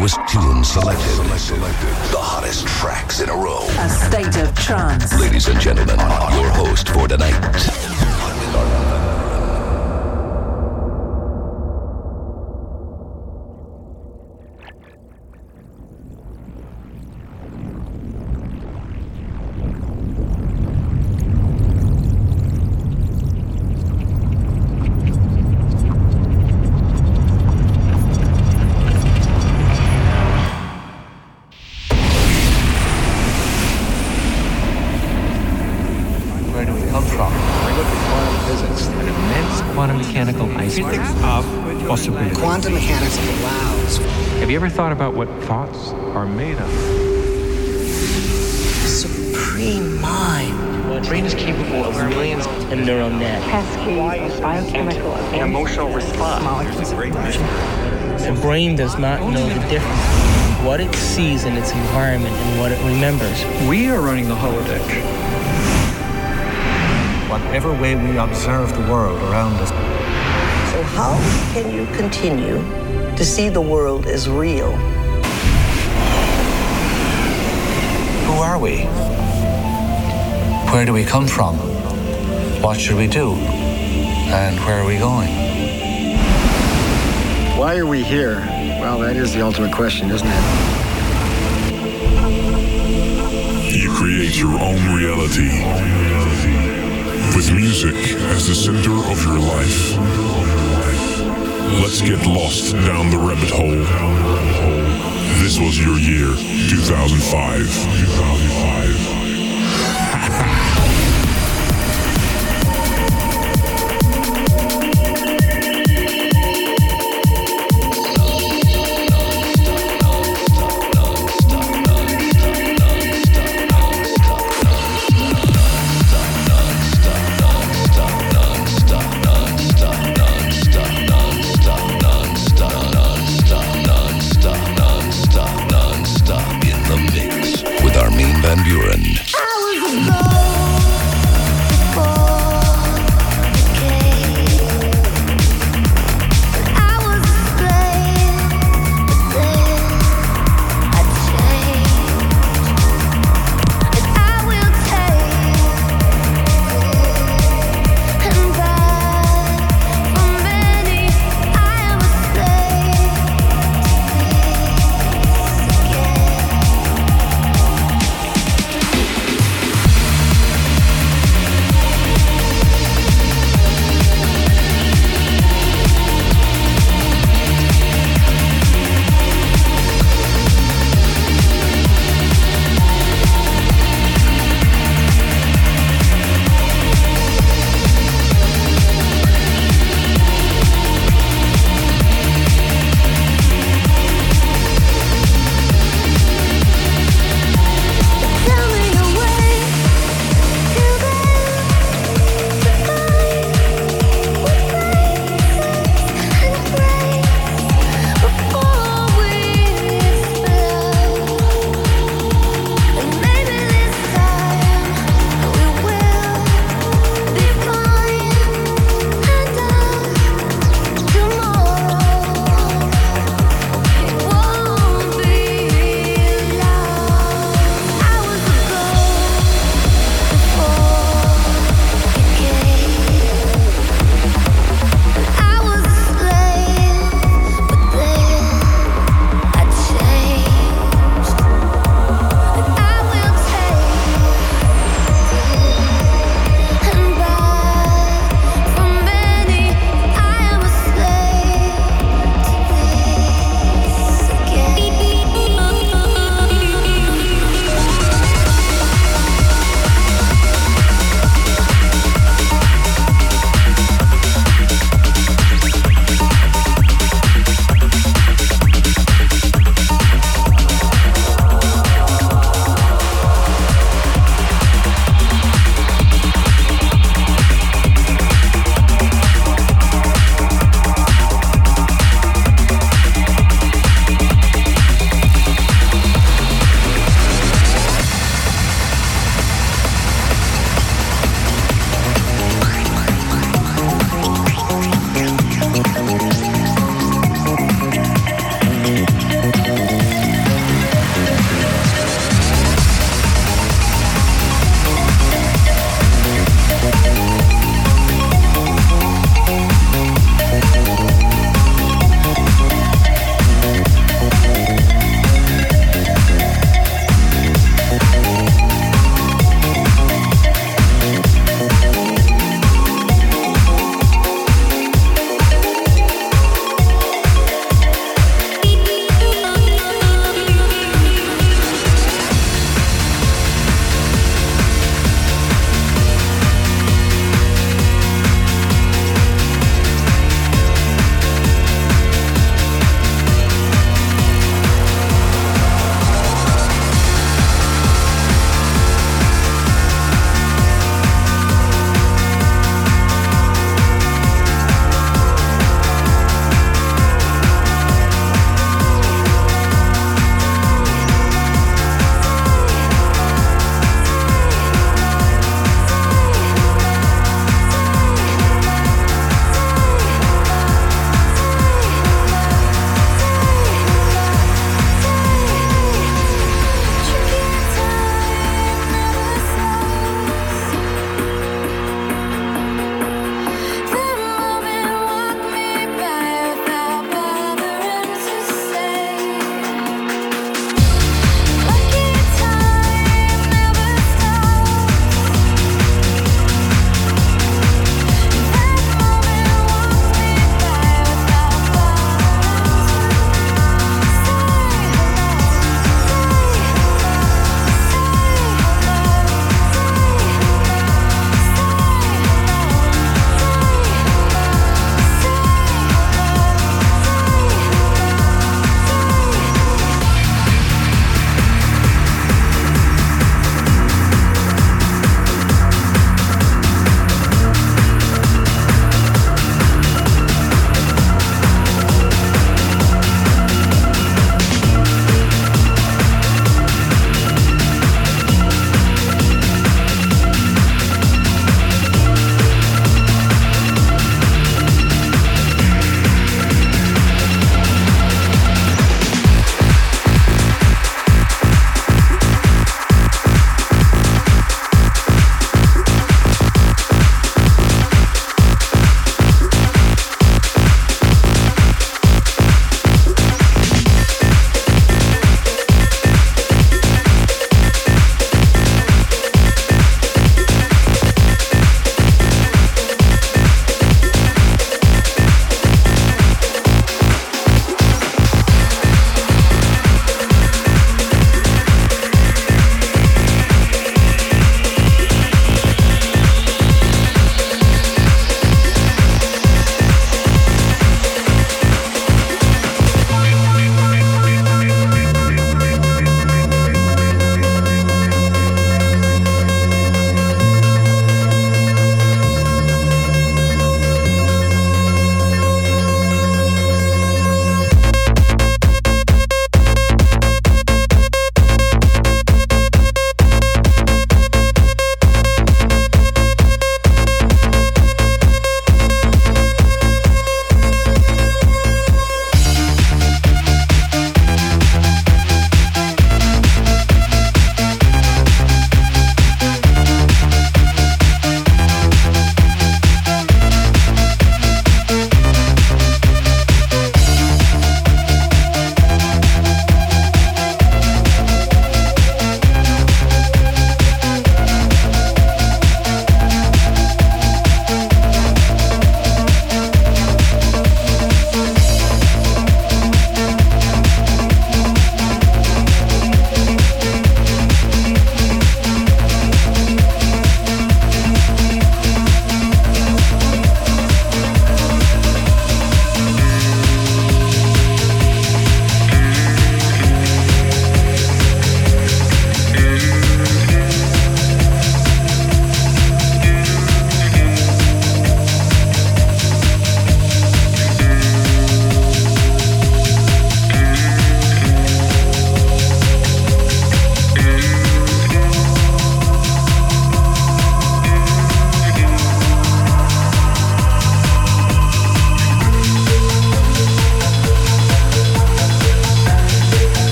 newest tunes selected. The hottest tracks in a row. A state of trance. Ladies and gentlemen, your host for tonight. Thought about what thoughts are made of? supreme mind. The brain is capable of millions of neural net. cascade of biochemical An emotional response. molecules. The brain does not know the difference between what it sees in its environment and what it remembers. We are running the holodeck. Whatever way we observe the world around us, So how can you continue to see the world as real? who are we? Where do we come from? What should we do? And where are we going? Why are we here? Well, that is the ultimate question, isn't it? You create your own reality. With music as the center of your life. Let's get lost down the rabbit hole. This was your year, 2005. 2005.